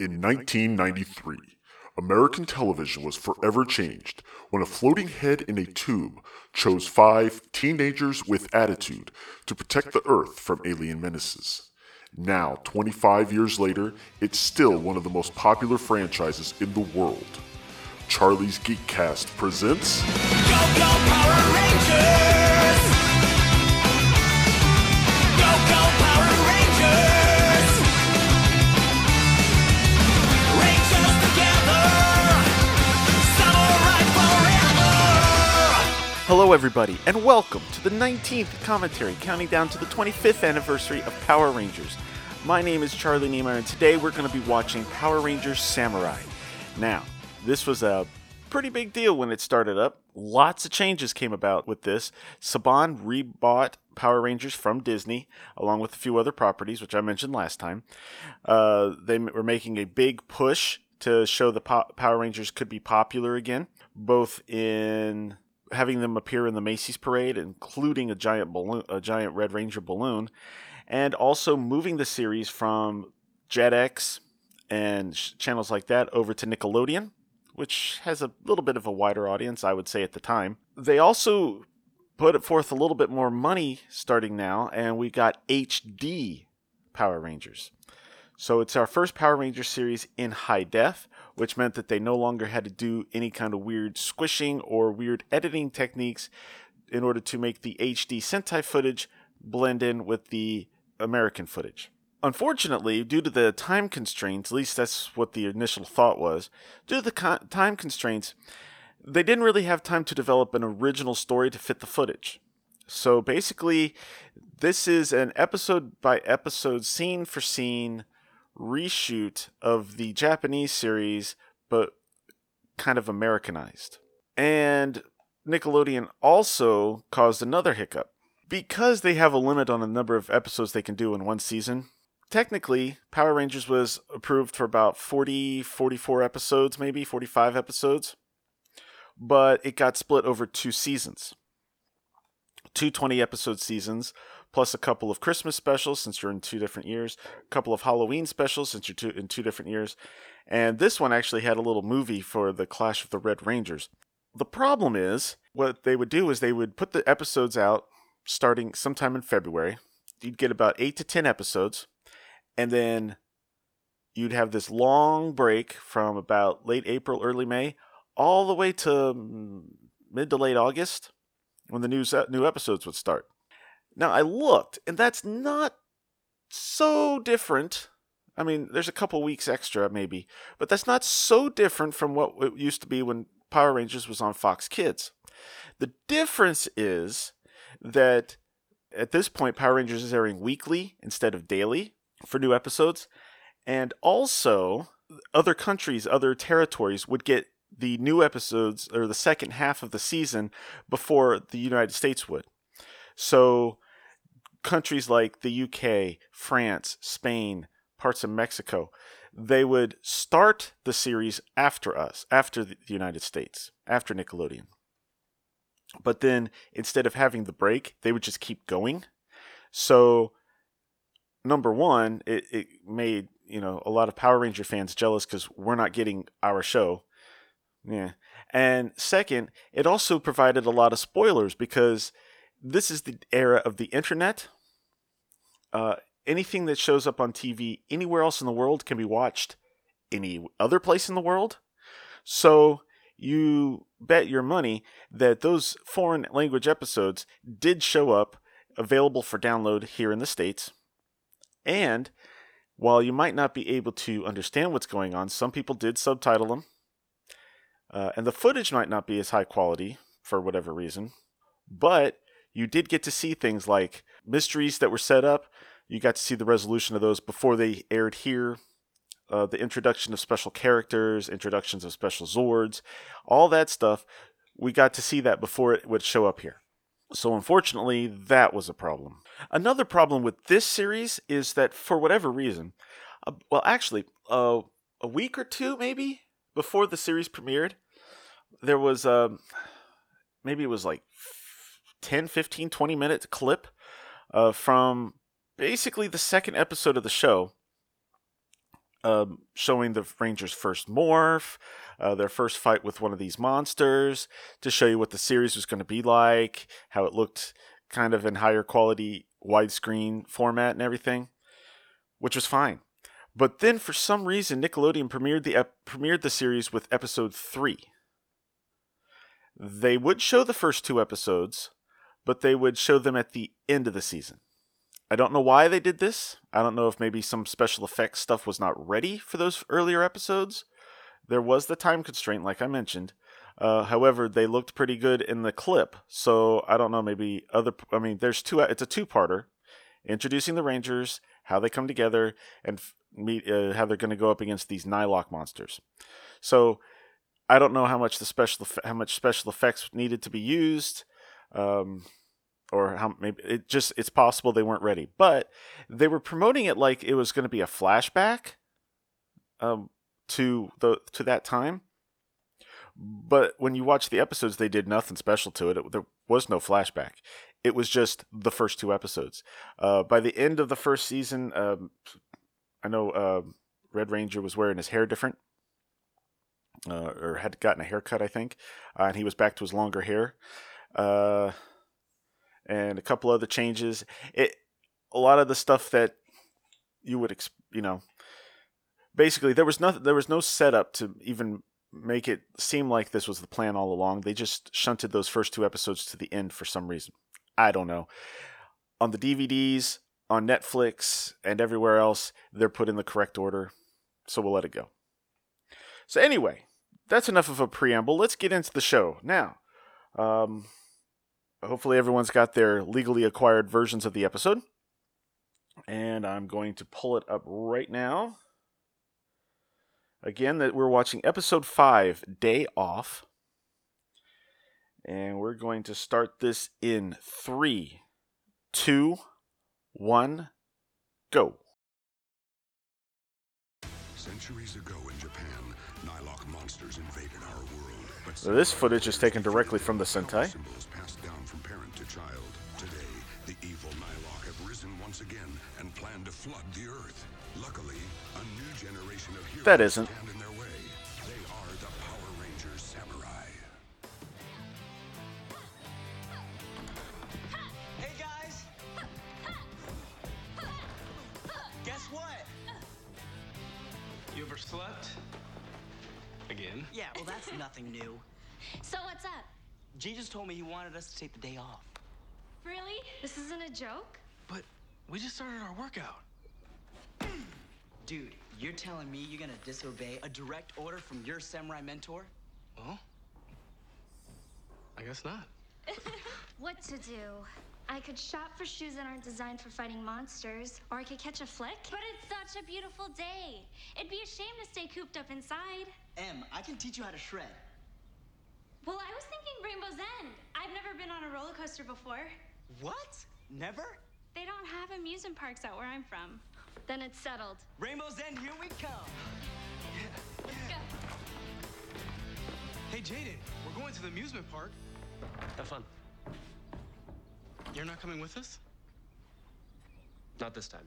In 1993, American television was forever changed when a floating head in a tube chose five teenagers with attitude to protect the Earth from alien menaces. Now, 25 years later, it's still one of the most popular franchises in the world. Charlie's Geekcast presents Go, go, Power Rangers! Hello, everybody, and welcome to the 19th commentary, counting down to the 25th anniversary of Power Rangers. My name is Charlie Niemeyer, and today we're going to be watching Power Rangers Samurai. Now, this was a pretty big deal when it started up. Lots of changes came about with this. Saban rebought Power Rangers from Disney, along with a few other properties, which I mentioned last time. Uh, they were making a big push to show the po- Power Rangers could be popular again, both in having them appear in the Macy's parade, including a giant balloon, a giant Red Ranger balloon, and also moving the series from Jetix and sh- channels like that over to Nickelodeon, which has a little bit of a wider audience, I would say, at the time. They also put forth a little bit more money starting now, and we got HD Power Rangers. So it's our first Power Ranger series in high def, which meant that they no longer had to do any kind of weird squishing or weird editing techniques in order to make the HD Sentai footage blend in with the American footage. Unfortunately, due to the time constraints, at least that's what the initial thought was, due to the co- time constraints, they didn't really have time to develop an original story to fit the footage. So basically, this is an episode by episode, scene for scene reshoot of the Japanese series, but kind of Americanized. And Nickelodeon also caused another hiccup. Because they have a limit on the number of episodes they can do in one season, technically, Power Rangers was approved for about 40, 44 episodes, maybe 45 episodes, but it got split over two seasons. Two 20 episode seasons, plus a couple of Christmas specials since you're in two different years, a couple of Halloween specials since you're two, in two different years, and this one actually had a little movie for the Clash of the Red Rangers. The problem is, what they would do is they would put the episodes out starting sometime in February. You'd get about eight to 10 episodes, and then you'd have this long break from about late April, early May, all the way to mm, mid to late August when the new, new episodes would start. Now, I looked, and that's not so different. I mean, there's a couple weeks extra, maybe, but that's not so different from what it used to be when Power Rangers was on Fox Kids. The difference is that at this point, Power Rangers is airing weekly instead of daily for new episodes. And also, other countries, other territories would get the new episodes or the second half of the season before the United States would. So, countries like the UK, France, Spain, parts of Mexico, they would start the series after us, after the United States, after Nickelodeon. But then instead of having the break, they would just keep going. So, number one, it, it made you know a lot of Power Ranger fans jealous because we're not getting our show. Yeah. And second, it also provided a lot of spoilers because this is the era of the internet. Uh, anything that shows up on TV anywhere else in the world can be watched any other place in the world. So you bet your money that those foreign language episodes did show up available for download here in the States. And while you might not be able to understand what's going on, some people did subtitle them. Uh, and the footage might not be as high quality for whatever reason, but you did get to see things like mysteries that were set up. You got to see the resolution of those before they aired here. Uh, the introduction of special characters, introductions of special Zords, all that stuff. We got to see that before it would show up here. So, unfortunately, that was a problem. Another problem with this series is that for whatever reason, uh, well, actually, uh, a week or two maybe before the series premiered, there was um, maybe it was like 10, 15, 20 minute clip uh, from basically the second episode of the show um, showing the Rangers' first morph, uh, their first fight with one of these monsters, to show you what the series was going to be like, how it looked kind of in higher quality widescreen format and everything, which was fine. But then, for some reason, Nickelodeon premiered the ep- premiered the series with episode three. They would show the first two episodes, but they would show them at the end of the season. I don't know why they did this. I don't know if maybe some special effects stuff was not ready for those earlier episodes. There was the time constraint, like I mentioned. Uh, however, they looked pretty good in the clip, so I don't know. Maybe other. I mean, there's two. It's a two-parter, introducing the Rangers, how they come together, and meet uh, how they're going to go up against these Nighlok monsters. So I don't know how much the special how much special effects needed to be used. Um, or how maybe it just it's possible they weren't ready. But they were promoting it like it was going to be a flashback um to the to that time. But when you watch the episodes they did nothing special to it, it there was no flashback. It was just the first two episodes. Uh by the end of the first season um i know uh, red ranger was wearing his hair different uh, or had gotten a haircut i think uh, and he was back to his longer hair uh and a couple other changes. It a lot of the stuff that you would you know basically there was nothing there was no setup to even make it seem like this was the plan all along. They just shunted those first two episodes to the end for some reason. I don't know. On the DVDs, on Netflix, and everywhere else, they're put in the correct order. So we'll let it go. So anyway, that's enough of a preamble. Let's get into the show now. Um, hopefully everyone's got their legally acquired versions of the episode. And I'm going to pull it up right now. Again, that we're watching episode 5, Day Off. And we're going to start this in three, two, one, go. Centuries ago in Japan, Nighlok monsters invaded our world. But So this footage is taken directly from the Sentai. passed down from parent to child. Today, the evil Nighlok have risen once again and plan to flood the earth. Luckily, a new generation of heroes That isn't. stand in their way. They are the Power Rangers Samurai. Hey guys! Guess what? You ever slept? Again? Yeah, well, that's nothing new. So what's up? Ji just told me he wanted us to take the day off. Really? This isn't a joke? But we just started our workout. Dude, you're telling me you're gonna disobey a direct order from your samurai mentor? Well, I guess not. What to do? I could shop for shoes that aren't designed for fighting monsters, or I could catch a flick. But it's such a beautiful day. It'd be a shame to stay cooped up inside. Em, I can teach you how to shred. Well, I was thinking Rainbow's End. I've never been on a roller coaster before. What? Never? They don't have amusement parks out where I'm from. Then it's settled. Rainbow's End, here we come. Let's go. Hey, Jayden, we're going to the amusement park. Have fun. You're not coming with us? Not this time.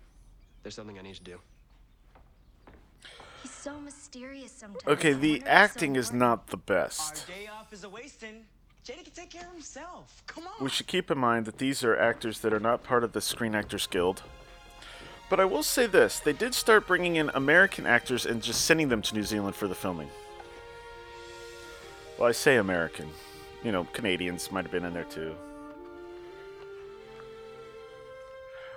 There's something I need to do. He's so mysterious sometimes. Okay, the wonder if it's so acting is not the Our best. day off is a wasting. Jayden can take care of himself. Come on. We should keep in mind that these are actors that are not part of the Screen Actors Guild. But I will say this they did start bringing in American actors and just sending them to New Zealand for the filming. Well, I say American. You know, Canadians might have been in there too.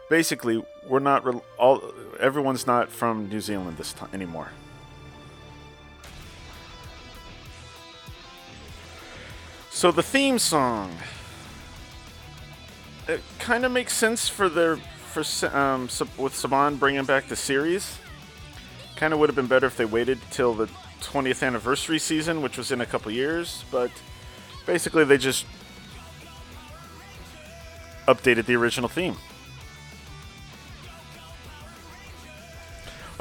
Basically, we're not re- all. Everyone's not from New Zealand this time anymore. So the theme song. It kind of makes sense for their for um with Saban bringing back the series. Kind of would have been better if they waited till the 20th anniversary season, which was in a couple years. But basically, they just updated the original theme.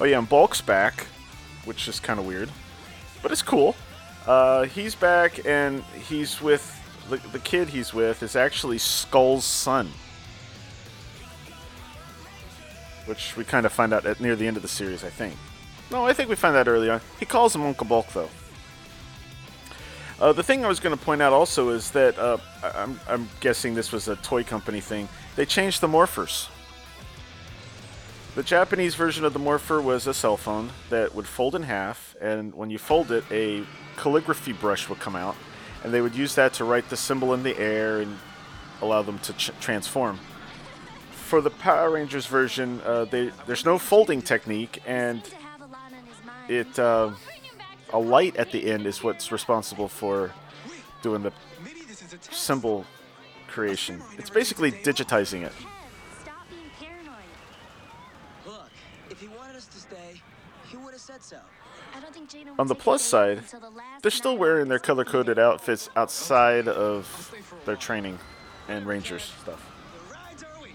Oh yeah, and Bulk's back, which is kind of weird, but it's cool. Uh, he's back, and he's with the, the kid he's with is actually Skull's son, which we kind of find out at near the end of the series, I think. No, I think we find that early on. He calls him Uncle Bulk, though. Uh, the thing I was going to point out also is that uh, I'm, I'm guessing this was a toy company thing. They changed the morphers. The Japanese version of the morpher was a cell phone that would fold in half, and when you fold it, a calligraphy brush would come out, and they would use that to write the symbol in the air and allow them to ch- transform. For the Power Rangers version, uh, they, there's no folding technique, and it uh, a light at the end is what's responsible for doing the symbol creation. It's basically digitizing it. Head, stop being paranoid. Look, if he wanted us to stay, he would have said so. I don't think Jayden On the plus side, until the last they're still wearing their color coded outfits outside of their training and Rangers stuff. The rides are we?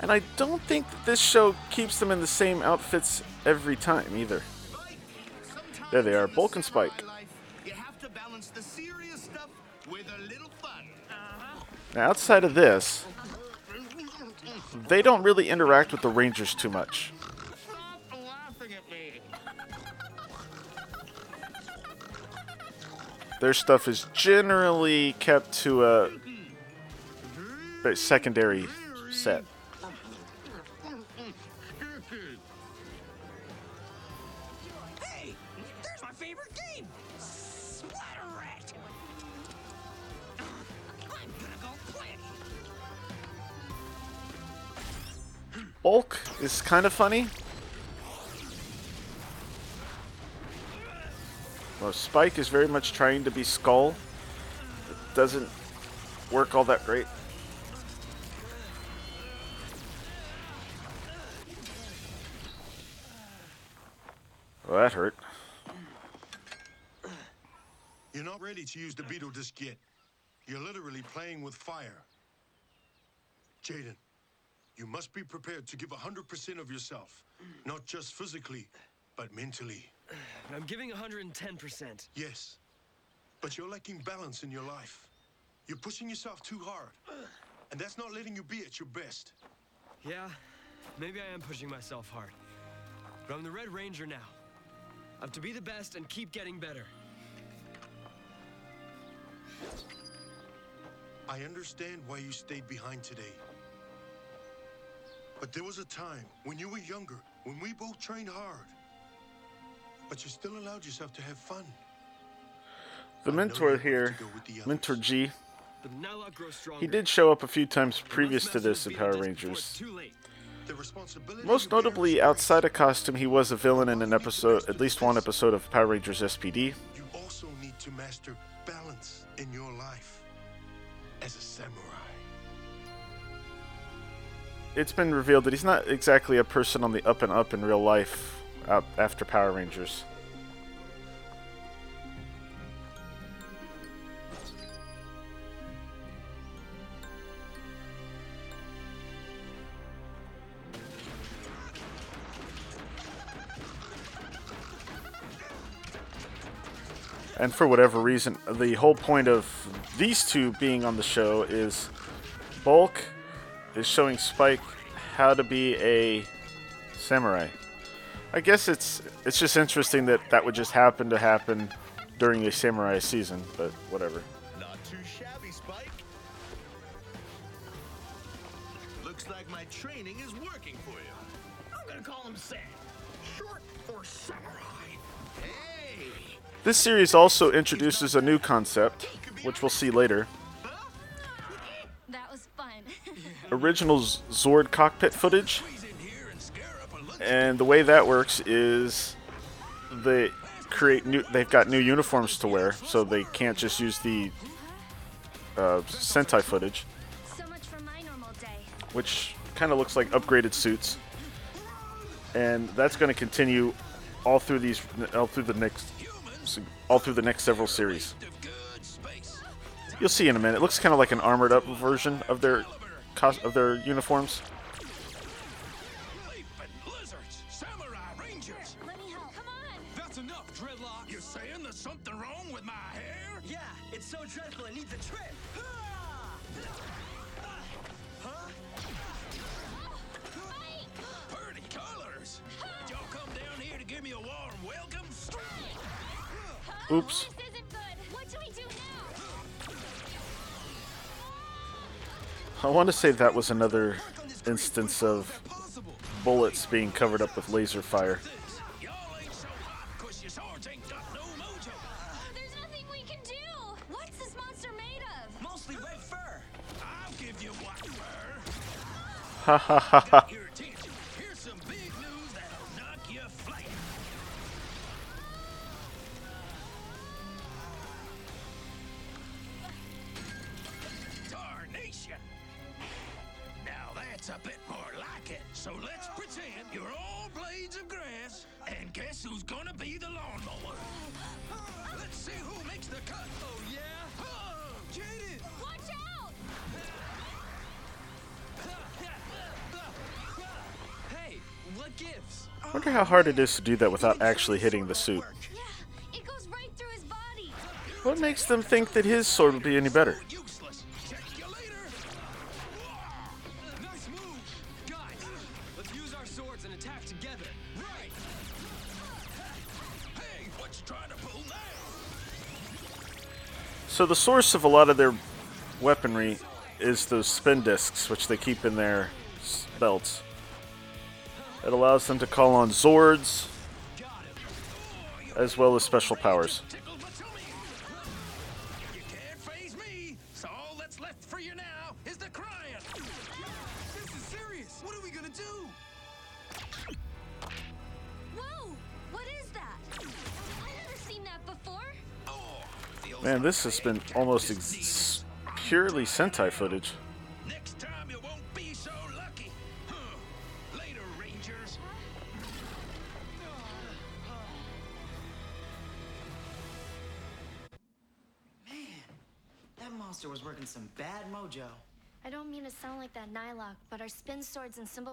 And I don't think that this show keeps them in the same outfits every time either. There they are, Bulk and Spike. You have to balance the serious stuff with a little fun. Now, outside of this, they don't really interact with the Rangers too much. Their stuff is generally kept to a secondary set. Hey, there's my favorite game, Splatter Rat. I'm gonna go play it. Bulk is kind of funny. Well, Spike is very much trying to be Skull. It doesn't work all that great. Well, that hurt. You're not ready to use the beetle disc yet. You're literally playing with fire. Jayden, you must be prepared to give 100% of yourself. Not just physically, but mentally. I'm giving 110%. Yes. But you're lacking balance in your life. You're pushing yourself too hard. And that's not letting you be at your best. Yeah, maybe I am pushing myself hard. But I'm the Red Ranger now. I'm to be the best and keep getting better. I understand why you stayed behind today. But there was a time when you were younger, when we both trained hard. But you still allowed yourself to have fun. The mentor here, to the. Mentor Ji, But Nighlok grows stronger. he did show up a few times previous to mess this in Power Rangers. it's too late. The responsibility Most notably, outside great. of costume, he was a villain in an episode, at least one episode of Power Rangers SPD. You also need to master balance in your life as a samurai. It's been revealed that he's not exactly a person on the up and up in real life after Power Rangers. And for whatever reason, the whole point of these two being on the show is Bulk is showing Spike how to be a samurai. I guess it's it's just interesting that that would just happen to happen during a samurai season, but whatever. Not too shabby, Spike. Looks like my training is working for you. I'm gonna call him Sam. Short for samurai. Hey! This series also introduces a new concept, which we'll see later. That was fun. Original Zord cockpit footage. And the way that works is they create new they've got new uniforms to wear, so they can't just use the uh, Sentai footage. so much for my normal day. which kind of looks like upgraded suits. And that's going to continue all through these, all through the next, all through the next several series. You'll see in a minute. It looks kind of like an armored up version of their, of their uniforms. Now? I want to say that was another instance of bullets being covered up with laser fire. Y'all ha ha. hot wonder how hard it is to do that without actually hitting the suit. Yeah, right. What makes them think that his sword will be any better? So the source of a lot of their weaponry is those spin discs, which they keep in their belts. It allows them to call on Zords, as well as special powers. Tickled my tummy. You can't phase me. So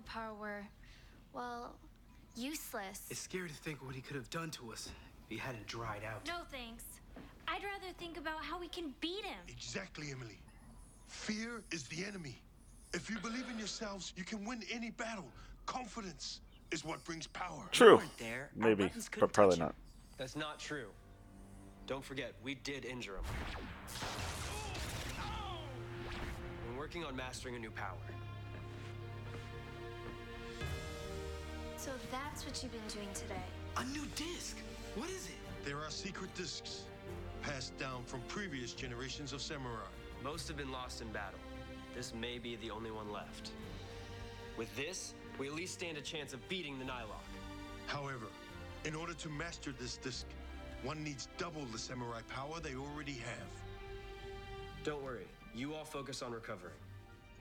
power were, well, useless. It's scary to think what he could have done to us if he hadn't dried out. No thanks. I'd rather think about how we can beat him. Exactly, Emily. Fear is the enemy. If you believe in yourselves, you can win any battle. Confidence is what brings power. True. there. Maybe, but probably not. That's not true. Don't forget, we did injure him. We're working on mastering a new power. So that's what you've been doing today. A new disc. What is it? There are secret discs passed down from previous generations of samurai. Most have been lost in battle. This may be the only one left. With this, we at least stand a chance of beating the Nighlok. However, in order to master this disc, one needs double the samurai power they already have. Don't worry, you all focus on recovering.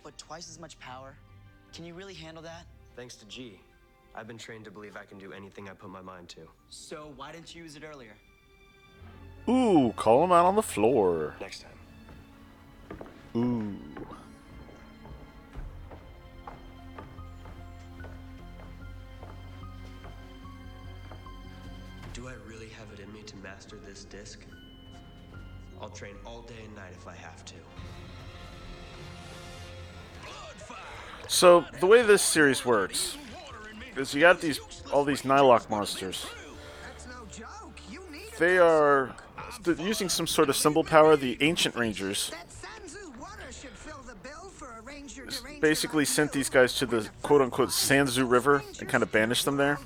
But twice as much power? Can you really handle that? Thanks to Ji, I've been trained to believe I can do anything I put my mind to. So why didn't you use it earlier? Ooh, call him out on the floor. Next time. Ooh. Do I really have it in me to master this disc? I'll train all day and night if I have to. So the way this series works is you got these all these Nighlok monsters. They are using some sort of symbol power. The ancient rangers basically sent these guys to the quote-unquote Sanzu River and kind of banished them there.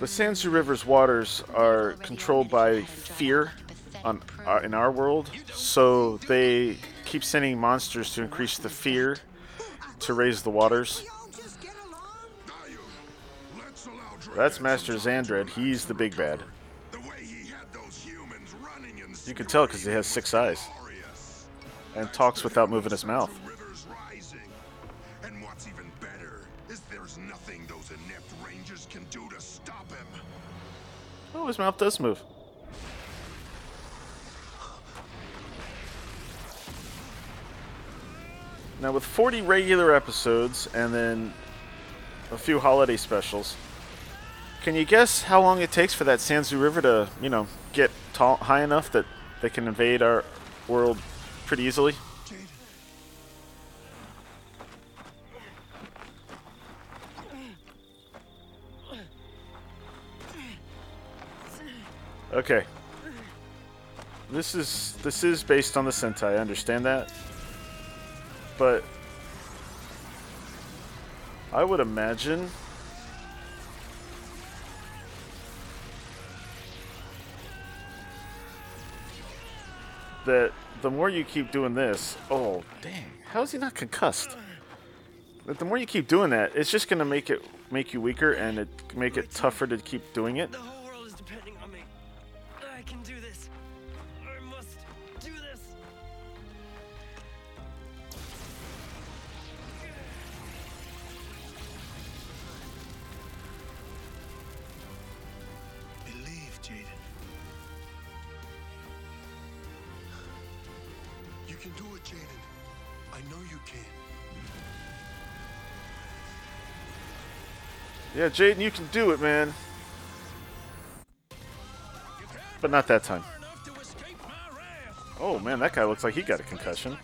The Sanzu River's waters are controlled by fear on uh, in our world, so they keep sending monsters to increase the fear to raise the waters. That's Master Xandred. He's the big bad. the way he had those humans running in You can tell because he has six eyes and talks without moving his mouth. The river's rising. And what's even better is there's nothing those inept rangers can do to stop him. Oh, his mouth does move. Now, with 40 regular episodes and then a few holiday specials, can you guess how long it takes for that Sanzu River to, you know, get tall, high enough that they can invade our world pretty easily? Okay. This is this is based on the Sentai. I understand that, but I would imagine that the more you keep doing this, oh dang, how is he not concussed? The more you keep doing that, it's just gonna make it make you weaker and it make it tougher to keep doing it. Yeah, Jayden, you can do it, man. But not that time. Oh man, that guy looks like he got a concussion.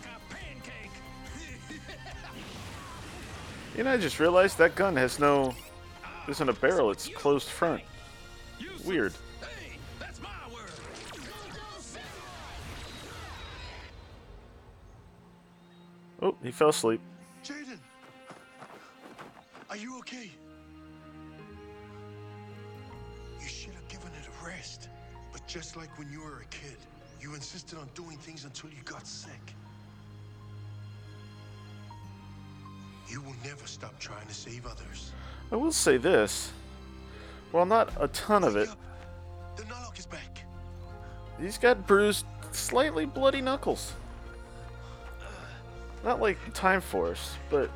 You know, I just realized that gun has no. Isn't a barrel, it's closed front. Weird. Oh, he fell asleep. Jayden! Are you okay? Rest. But just like when you were a kid, you insisted on doing things until you got sick. You will never stop trying to save others. I will say this. Well, not a ton of it. The is back. He's got bruised, slightly bloody knuckles. Not like Time Force, but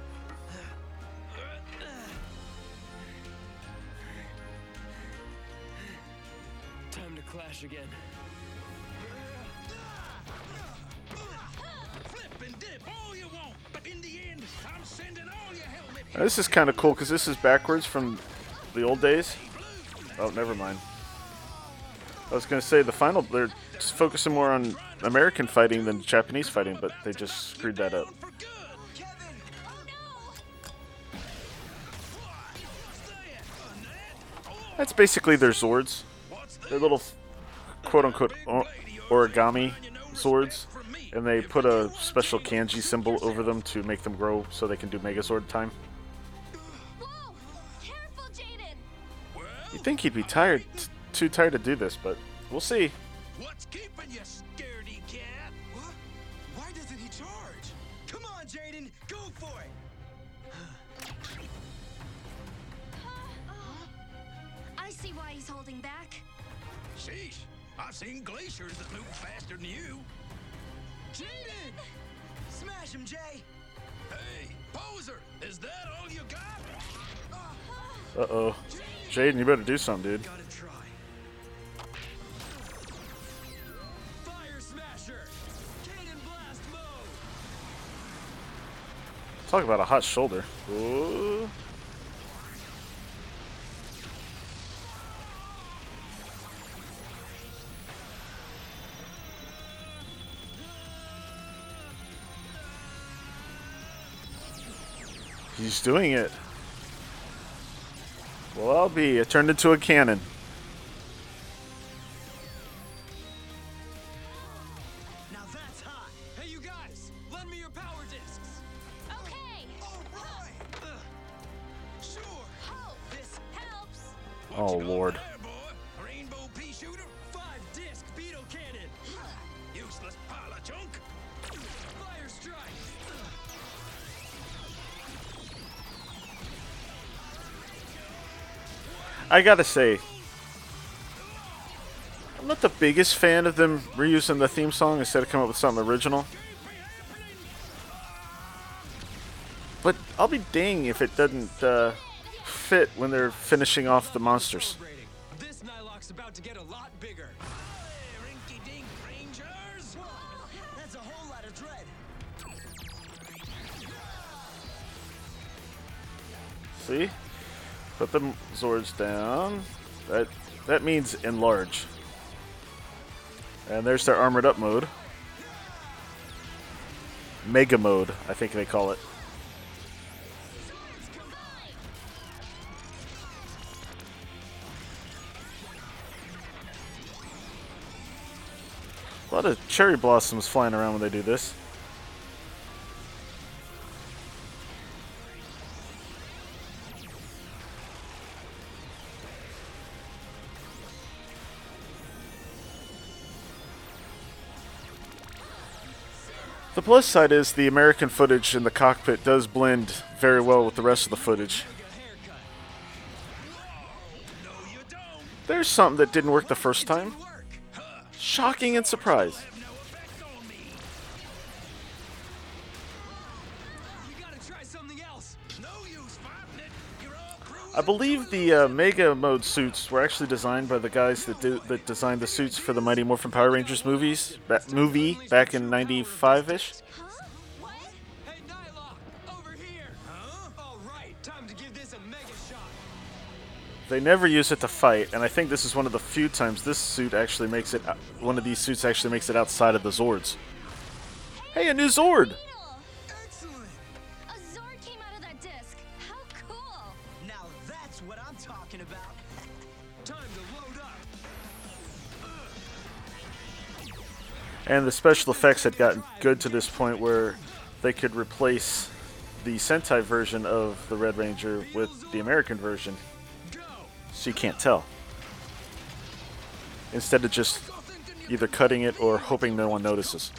Now, this is kind of cool because this is backwards from the old days. Oh, never mind. I was going to say the final, they're focusing more on American fighting than Japanese fighting, but they just screwed that up. That's basically their swords. They're little quote unquote origami swords. And they put a special kanji symbol over them to make them grow so they can do Megazord time. You'd think he'd be tired, t- too tired to do this, but we'll see. What's keeping you, scaredy cat? What? Why doesn't he charge? Come on, Jayden, go for it. I see why he's holding back. Sheesh, I've seen glaciers that move faster than you. Jayden! Smash him, Jay. Hey, poser, is that all you got? Uh oh. Jayden, you better do something, dude. Talk about a hot shoulder. Ooh. He's doing it. Well, I'll be. It turned into a cannon. I gotta say, I'm not the biggest fan of them reusing the theme song instead of coming up with something original. But I'll be dang if it doesn't uh, fit when they're finishing off the monsters. This Nighlok's about to get a lot bigger. Hey, rinky-dink rangers. That's a whole lot of dread. See? Put the Zords down. That that means enlarge. And there's their armored up mode. Mega mode, I think they call it. A lot of cherry blossoms flying around when they do this. Plus side is the American footage in the cockpit does blend very well with the rest of the footage. There's something that didn't work the first time. Shocking and surprise. I believe the uh, Mega Mode suits were actually designed by the guys that do, that designed the suits for the Mighty Morphin Power Rangers movies ba- movie back in '95 ish. They never use it to fight, and I think this is one of the few times this suit actually makes it. One of these suits actually makes it outside of the Zords. Hey, a new Zord! And the special effects had gotten good to this point where they could replace the Sentai version of the Red Ranger with the American version, so you can't tell. Instead of just either cutting it or hoping no one notices.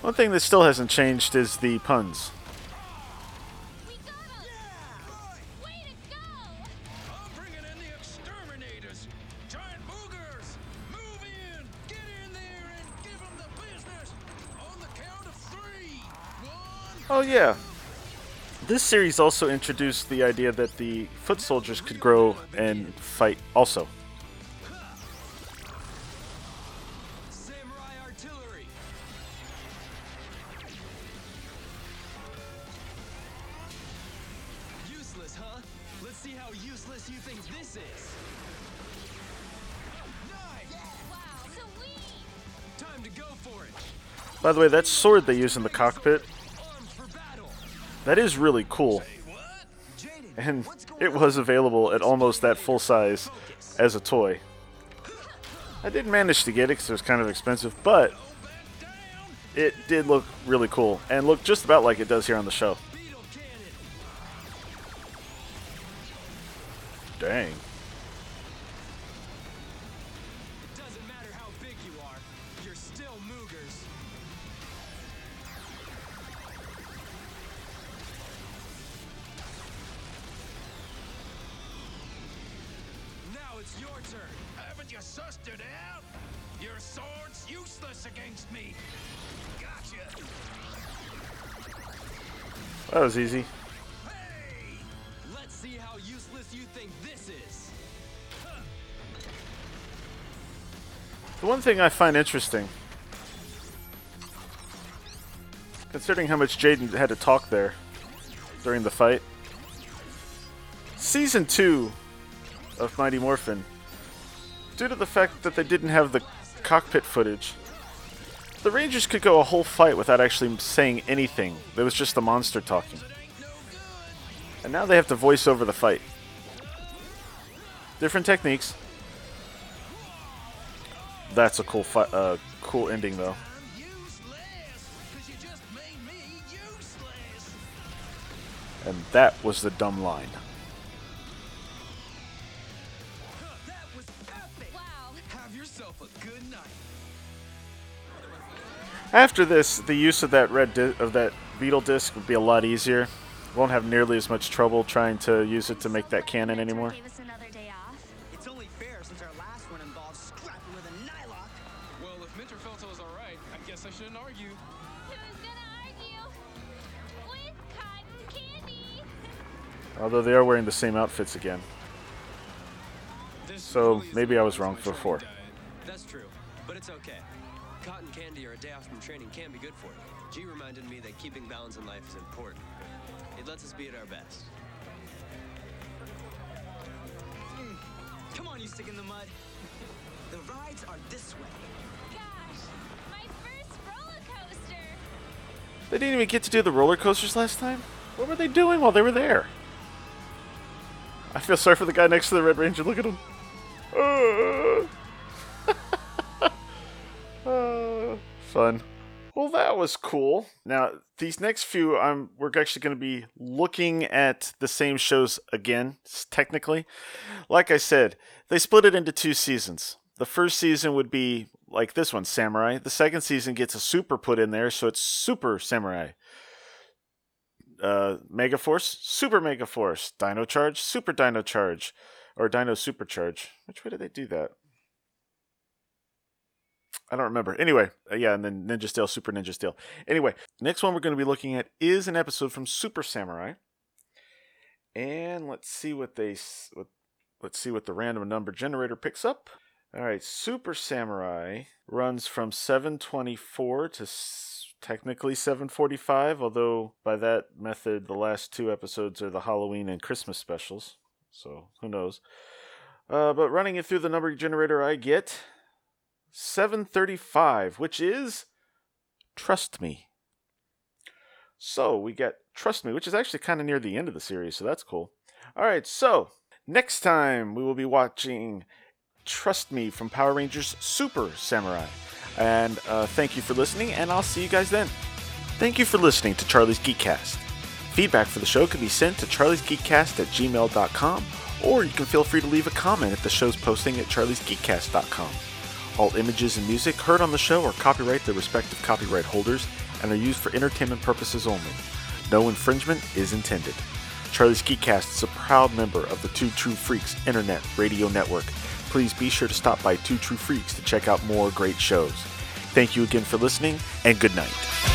One thing that still hasn't changed is the puns. Yeah. This series also introduced the idea that the foot soldiers could grow and fight also. Samurai artillery. Useless, huh? Let's see how useless you think this is. Wow, sweet! Time to go for it. By the way, that sword they use in the cockpit, Armed for battle. That is really cool. And it was available at almost that full size as a toy. I did manage to get it because it was kind of expensive, but it did look really cool and look just about like it does here on the show. Dang. This is. The one thing I find interesting, considering how much Jayden had to talk there during the fight, season two of Mighty Morphin, due to the fact that they didn't have the cockpit footage, the Rangers could go a whole fight without actually saying anything. It was just the monster talking. And now they have to voice over the fight. Different techniques. That's a cool fi- uh, cool ending though. And that was the dumb line. After this, the use of that red di- of that beetle disc would be a lot easier. Won't have nearly as much trouble trying to use it to make that cannon anymore. Gave us another day off. It's only fair since our last one involved scrapping with a Nighlok. Well, if Mentor felt it was alright, I guess I shouldn't argue. Who's gonna argue? With cotton candy! Although they are wearing the same outfits again. So, maybe I was wrong my for training four. died. That's true, but it's okay. Cotton candy or a day off from training can be good for you. Ji reminded me that keeping balance in life is important. It lets us be at our best. Come on, you stick in the mud. The rides are this way. Gosh, my first roller coaster! They didn't even get to do the roller coasters last time? What were they doing while they were there? I feel sorry for the guy next to the Red Ranger. Look at him. Uh, fun. Well, that was cool. Now, these next few, I'm we're actually going to be looking at the same shows again. Technically, like I said, they split it into two seasons. The first season would be like this one, Samurai. The second season gets a super put in there, so it's Super Samurai. Uh, Mega Force, Super Mega Force, Dino Charge, Super Dino Charge, or Dino Supercharge. Which way did they do that? I don't remember. Anyway, uh, yeah, and then Ninja Steel, Super Ninja Steel. Anyway, next one we're going to be looking at is an episode from Super Samurai, and let's see what they what, let's see what the random number generator picks up. All right, Super Samurai runs from 724 to s- technically 745, although by that method, the last two episodes are the Halloween and Christmas specials. So who knows? Uh, but running it through the number generator, I get 735, which is Trust Me. So we get Trust Me, which is actually kind of near the end of the series, so that's cool. All right, so next time we will be watching Trust Me from Power Rangers Super Samurai. And uh, thank you for listening, and I'll see you guys then. Thank you for listening to Charlie's Geekcast. Feedback for the show can be sent to charliesgeekcast at gmail.com, or you can feel free to leave a comment at the show's posting at charliesgeekcast.com. All images and music heard on the show are copyright their respective copyright holders and are used for entertainment purposes only. No infringement is intended. Charlie's Geekcast is a proud member of the Two True Freaks Internet Radio Network. Please be sure to stop by Two True Freaks to check out more great shows. Thank you again for listening, and good night.